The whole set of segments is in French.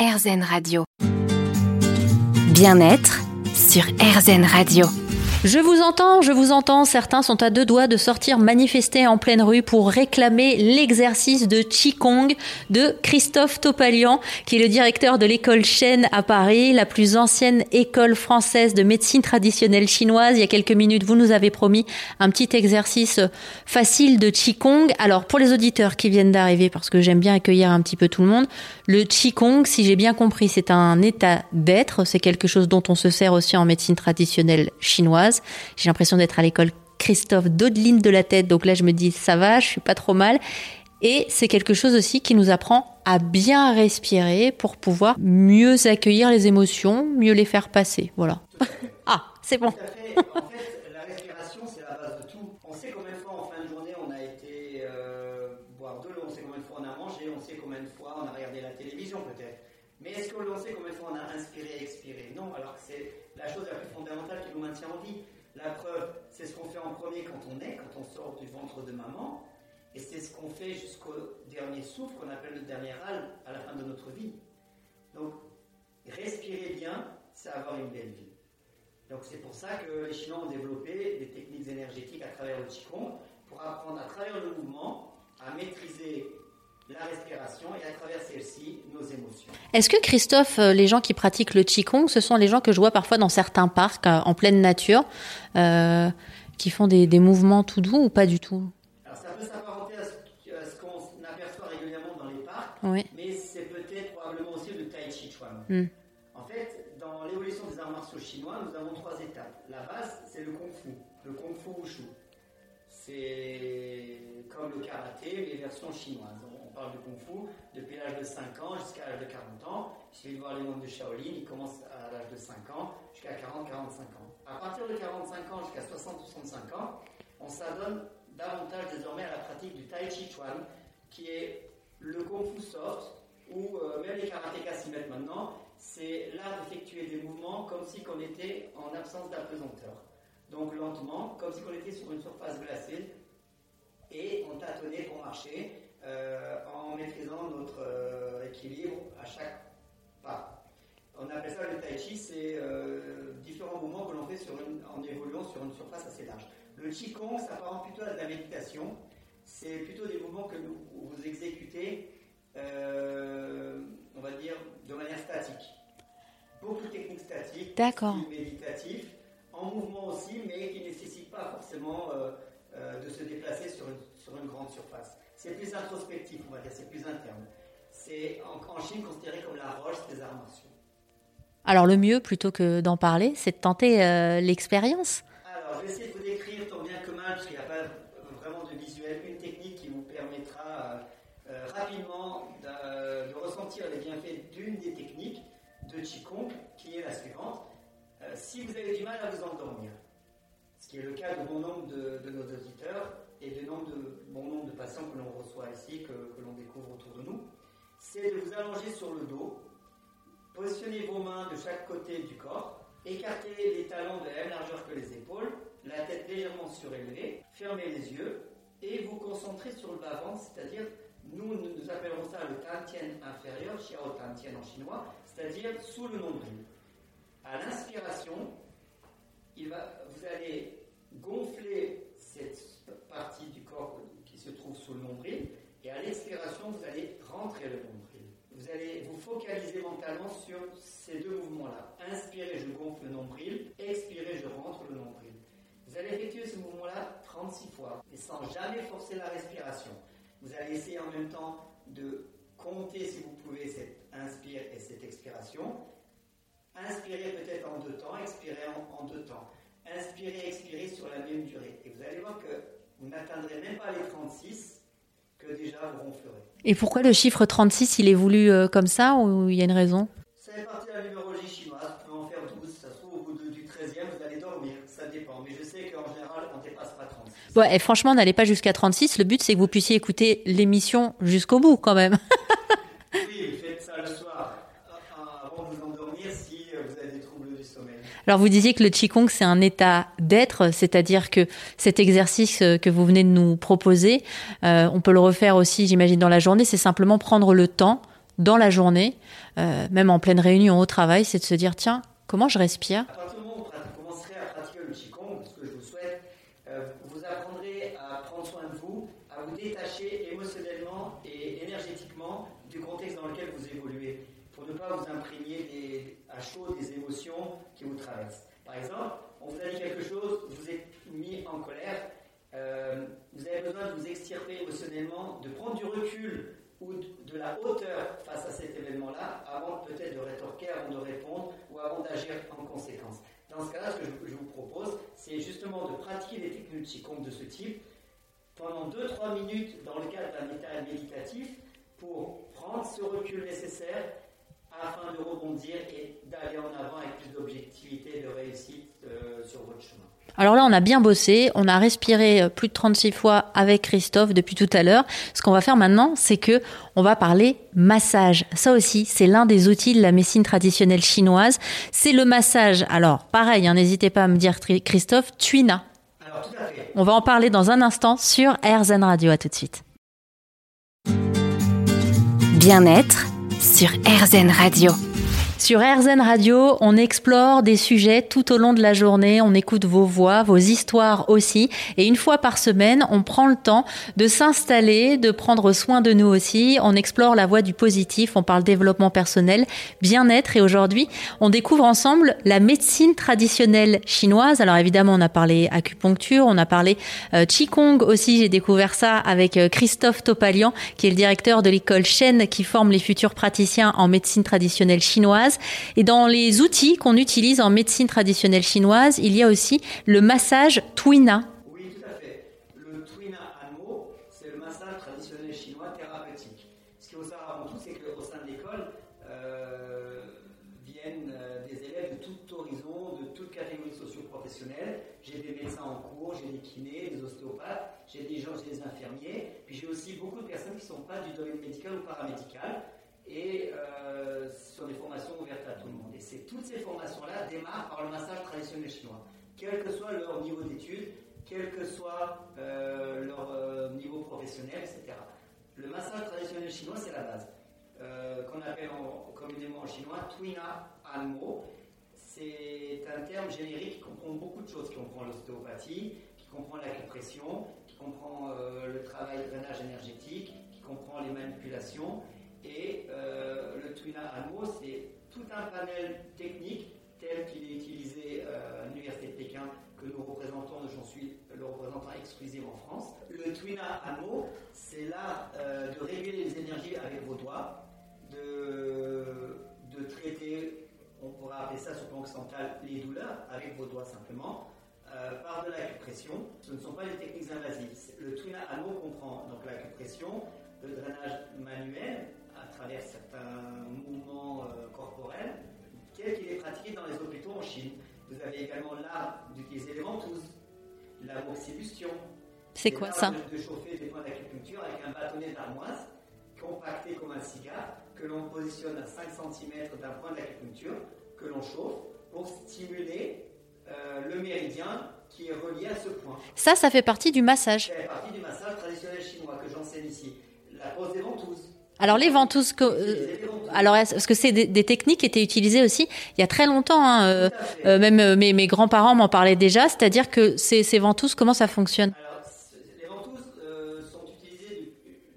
RZN Radio. Bien-être sur RZN Radio. Je vous entends, je vous entends. Certains sont à deux doigts de sortir manifester en pleine rue pour réclamer l'exercice de Qigong de Christophe Topalian, qui est le directeur de l'école Chen à Paris, la plus ancienne école française de médecine traditionnelle chinoise. Il y a quelques minutes, vous nous avez promis un petit exercice facile de Qigong. Alors, pour les auditeurs qui viennent d'arriver, parce que j'aime bien accueillir un petit peu tout le monde, le Qigong, si j'ai bien compris, c'est un état d'être. C'est quelque chose dont on se sert aussi en médecine traditionnelle chinoise. J'ai l'impression d'être à l'école Christophe Daudeline de la tête, donc là je me dis ça va, je suis pas trop mal. Et c'est quelque chose aussi qui nous apprend à bien respirer pour pouvoir mieux accueillir les émotions, mieux les faire passer. Voilà. ah, c'est bon. La preuve, c'est ce qu'on fait en premier quand on est, quand on sort du ventre de maman, et c'est ce qu'on fait jusqu'au dernier souffle qu'on appelle le dernier râle à la fin de notre vie. Donc, respirer bien, c'est avoir une belle vie. Donc c'est pour ça que les Chinois ont développé des techniques énergétiques à travers le Qigong pour apprendre à travers le mouvement à maîtriser la respiration et à travers celle-ci, nos émotions. Est-ce que Christophe, euh, les gens qui pratiquent le Qigong, ce sont les gens que je vois parfois dans certains parcs euh, en pleine nature, euh, qui font des, mouvements tout doux ou pas du tout? Alors ça peut s'apparenter à ce, qu'on aperçoit régulièrement dans les parcs, mais c'est peut-être probablement aussi le Tai Chi Chuan. Hmm. En fait, dans l'évolution des arts martiaux chinois, nous avons trois étapes. La base, c'est le Kung Fu, le Kung Fu Wushu. C'est comme le karaté, mais version chinoise de Kung Fu depuis l'âge de 5 ans jusqu'à l'âge de 40 ans. Je suis de voir les mondes de Shaolin, ils commencent à l'âge de 5 ans jusqu'à 40-45 ans. À partir de 45 ans jusqu'à 60-65 ans, on s'adonne davantage désormais à la pratique du Tai Chi Chuan, qui est le Kung Fu soft, où euh, même les karatékas s'y mettent maintenant. C'est l'art d'effectuer des mouvements comme si on était en absence d'apesanteur. Donc lentement, comme si on était sur une surface glacée, et on tâtonnait pour marcher, euh, en maîtrisant notre euh, équilibre à chaque pas. On appelle ça le tai chi, c'est euh, différents mouvements que l'on fait sur en évoluant sur une surface assez large. Le qigong s'apparente plutôt à de la méditation. C'est plutôt des mouvements que vous, exécutez, on va dire, de manière statique. Beaucoup de techniques statiques, méditatifs, en mouvement aussi, mais qui ne nécessitent pas forcément de se déplacer sur sur une grande surface. C'est plus introspectif, on va dire, c'est plus interne. C'est en, Chine considéré comme la roche des arts martiaux. Alors le mieux, plutôt que d'en parler, c'est de tenter euh, l'expérience. Alors je vais essayer de vous décrire tant bien que mal, parce qu'il n'y a pas vraiment de visuel, une technique qui vous permettra euh, euh, rapidement de, ressentir les bienfaits d'une des techniques de Qigong, qui est la suivante. Si vous avez du mal à vous endormir, ce qui est le cas de bon nombre de nos auditeurs, et de, bon nombre de patients que l'on reçoit ici, que, l'on découvre autour de nous, c'est de vous allonger sur le dos, positionner vos mains de chaque côté du corps, écarter les talons de la même largeur que les épaules, la tête légèrement surélevée, fermer les yeux et vous concentrer sur le bas-ventre, c'est-à-dire, nous, nous appellerons ça le tantien inférieur, xiao tantien en chinois, c'est-à-dire sous le nombril. À l'inspiration, vous allez gonfler cette partie du corps qui se trouve sous le nombril, et à l'expiration, vous allez rentrer le nombril. Vous allez vous focaliser mentalement sur ces deux mouvements-là. Inspirez, je gonfle le nombril, expirez, je rentre le nombril. Vous allez effectuer ce mouvement-là 36 fois, et sans jamais forcer la respiration. Vous allez essayer en même temps de compter, si vous pouvez, cette inspire et cette expiration. Inspirez peut-être en deux temps, expirez en, en deux temps. Inspirez, expirez sur la même durée. Et vous allez voir que vous n'atteindrez même pas les 36 que déjà vous ronflerez. Et pourquoi le chiffre 36, il est voulu euh, comme ça ou il y a une raison? Ça fait partie de la numérologie chinoise, vous pouvez en faire 12, ça se trouve au bout du 13e, vous allez dormir, ça dépend. Mais je sais qu'en général, on ne dépasse pas 36. Bon, et franchement, n'allez pas jusqu'à 36, le but c'est que vous puissiez écouter l'émission jusqu'au bout quand même. Alors vous disiez que le Qigong, c'est un état d'être, c'est-à-dire que cet exercice euh, que vous venez de nous proposer, euh, on peut le refaire aussi, j'imagine, dans la journée, c'est simplement prendre le temps dans la journée, euh, même en pleine réunion au travail, c'est de se dire tiens, comment je respire À partir du moment où vous commencerez à pratiquer le Qigong, ce que je vous souhaite, euh, vous apprendrez à prendre soin de vous, à vous détacher émotionnellement et énergétiquement du contexte dans lequel vous évoluez, pour ne pas vous imprégner des- à chaud des émotions vous traversent. Par exemple, on vous a dit quelque chose, vous êtes mis en colère, euh, vous avez besoin de vous extirper émotionnellement, de prendre du recul ou de la hauteur face à cet événement-là, avant peut-être de rétorquer, avant de répondre ou avant d'agir en conséquence. Dans ce cas-là, ce que je, vous propose, c'est justement de pratiquer des techniques Qigong de ce type pendant 2-3 minutes dans le cadre d'un état méditatif pour prendre ce recul nécessaire afin de rebondir et d'aller en avant avec de réussite euh, sur votre chemin. Alors là, on a bien bossé, on a respiré euh, plus de 36 fois avec Christophe depuis tout à l'heure. Ce qu'on va faire maintenant, c'est que on va parler massage. Ça aussi, c'est l'un des outils de la médecine traditionnelle chinoise. C'est le massage. Alors, pareil, hein, n'hésitez pas à me dire, Christophe, Tuina. Alors tout à fait. On va en parler dans un instant sur RZN Radio. À tout de suite. Bien-être sur RZN Radio. Sur RZN Radio, on explore des sujets tout au long de la journée, on écoute vos voix, vos histoires aussi, et une fois par semaine, on prend le temps de s'installer, de prendre soin de nous aussi, on explore la voie du positif, on parle développement personnel, bien-être, et aujourd'hui, on découvre ensemble la médecine traditionnelle chinoise. Alors évidemment, on a parlé acupuncture, on a parlé euh, Qigong aussi, j'ai découvert ça avec euh, Christophe Topalian, qui est le directeur de l'école Shen qui forme les futurs praticiens en médecine traditionnelle chinoise. Et dans les outils qu'on utilise en médecine traditionnelle chinoise, il y a aussi le massage Twina. Oui, tout à fait. Le Twina Anmo, c'est le massage traditionnel chinois thérapeutique. Ce qu'il faut savoir avant tout, c'est qu'au sein de l'école euh, viennent euh, des élèves de tout horizon, de toute catégorie socio-professionnelle. J'ai des médecins en cours, j'ai des kinés, des ostéopathes, j'ai des gens, j'ai des infirmiers, puis j'ai aussi beaucoup de personnes qui ne sont pas du domaine médical ou paramédical. Et euh, ce des formations ouvertes à tout le monde. Et c'est toutes ces formations-là démarrent par le massage traditionnel chinois. Quel que soit leur niveau d'études, quel que soit euh, leur euh, niveau professionnel, etc. Le massage traditionnel chinois, c'est la base. Euh, qu'on appelle en- communément en chinois Twina Anmo. C'est un terme générique qui comprend beaucoup de choses, qui comprend l'ostéopathie, qui comprend l'acupression, qui comprend le travail de drainage énergétique, qui comprend les manipulations. Et euh, le Twina Anmo, c'est tout un panel technique tel qu'il est utilisé euh, à l'Université de Pékin, que nous représentons, j'en suis le représentant exclusif en France. Le Twina Anmo, c'est l'art euh, de réguler les énergies avec vos doigts, de, traiter, on pourrait appeler ça sur le plan occidental, les douleurs avec vos doigts simplement, euh, par de l'acupression. Ce ne sont pas des techniques invasives. Le Twina Anmo comprend donc l'acupression, le drainage manuel à travers certains mouvements euh, corporels, tel qu'il est pratiqué dans les hôpitaux en Chine. Vous avez également l'art d'utiliser les ventouses, la moxibustion. C'est quoi ça de, de chauffer des points d'acupuncture avec un bâtonnet d'armoise compacté comme un cigare que l'on positionne à 5 cm d'un point d'acupuncture que l'on chauffe pour stimuler euh, le méridien qui est relié à ce point. Ça, ça fait partie du massage. C'est partie du Alors les ventouses, que- euh, alors que c'est des, techniques qui étaient utilisées aussi il y a très longtemps hein, euh, euh, Même euh, mes, grands-parents m'en parlaient déjà, c'est-à-dire que ces, ventouses, comment ça fonctionne? Alors, les ventouses sont utilisées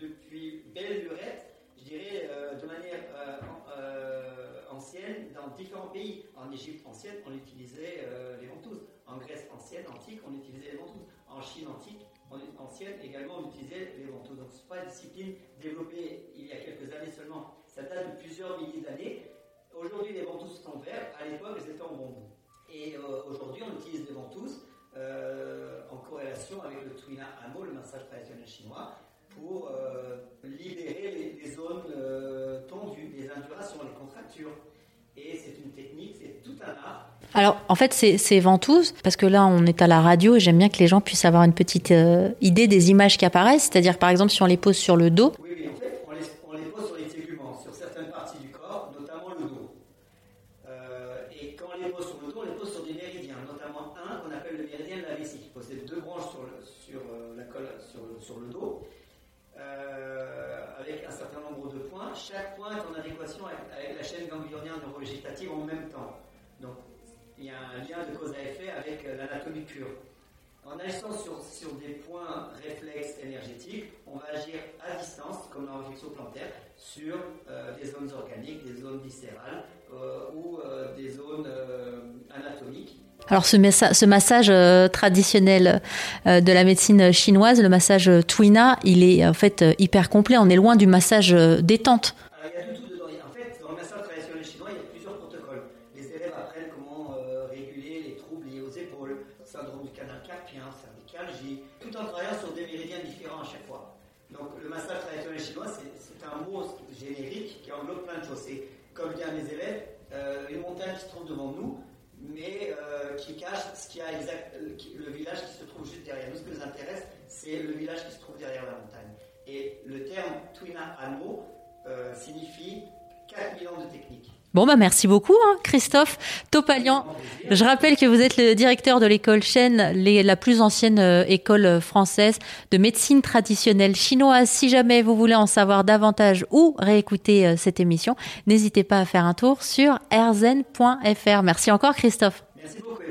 depuis belle lurette, je dirais, de manière an- ancienne dans différents pays. En Égypte ancienne, on utilisait les ventouses. En Grèce ancienne, antique, on utilisait les ventouses. En Chine antique, on, ancienne également, on utilisait les ventouses. Donc, ce n'est pas une discipline développée il y a quelques années seulement. Ça date de plusieurs milliers d'années. Aujourd'hui, les ventouses sont verre. À l'époque, elles étaient en bambou. Et euh, aujourd'hui, on utilise des ventouses euh, en corrélation avec le Twina Amo, le massage traditionnel chinois, pour euh, libérer les, zones tendues, les indurations, les contractures. Et c'est une technique, c'est tout un art. Alors en fait, ces, ventouses, parce que là on est à la radio et j'aime bien que les gens puissent avoir une petite idée des images qui apparaissent, c'est-à-dire par exemple si on les pose sur le dos, Oui, oui, en fait, on les, on les pose sur les téguments, sur certaines parties du corps, notamment le dos. Euh, et quand on les pose sur le dos, on les pose sur des méridiens, notamment un qu'on appelle le méridien de la vessie, qui possède deux branches sur le, sur, euh, la colle, sur, le- sur le dos, euh, un certain nombre de points. Chaque point est en adéquation avec, la chaîne ganglionnaire neurovégétative en même temps. Donc, il y a un lien de cause à effet avec l'anatomie pure. En agissant sur, sur, des points réflexes énergétiques, on va agir à distance, comme la réflexion plantaire, sur des zones organiques, des zones viscérales ou des zones alors ce, massage euh, traditionnel euh, de la médecine chinoise, le massage Twina, il est en fait euh, hyper complet. On est loin du massage détente. il y a du tout dedans. En fait, dans le massage traditionnel chinois, il y a plusieurs protocoles. Les élèves apprennent comment réguler les troubles liés aux épaules, syndrome du canal carpien, cervicalgie, tout en travaillant sur des méridiens différents à chaque fois. Donc le massage traditionnel chinois, c'est un mot générique qui englobe plein de choses. C'est, comme disent mes élèves, une montagne qui se trouve devant nous mais euh, qui cache euh, le village qui se trouve juste derrière. Nous, ce qui nous intéresse, c'est le village qui se trouve derrière la montagne. Et le terme Twina Anmo euh, signifie 4000 ans de technique. Bon, bah merci beaucoup, hein, Christophe Topalian. Je rappelle que vous êtes le directeur de l'école Chen, la plus ancienne euh, école française de médecine traditionnelle chinoise. Si jamais vous voulez en savoir davantage ou réécouter euh, cette émission, n'hésitez pas à faire un tour sur erzen.fr. Merci encore, Christophe. Merci beaucoup.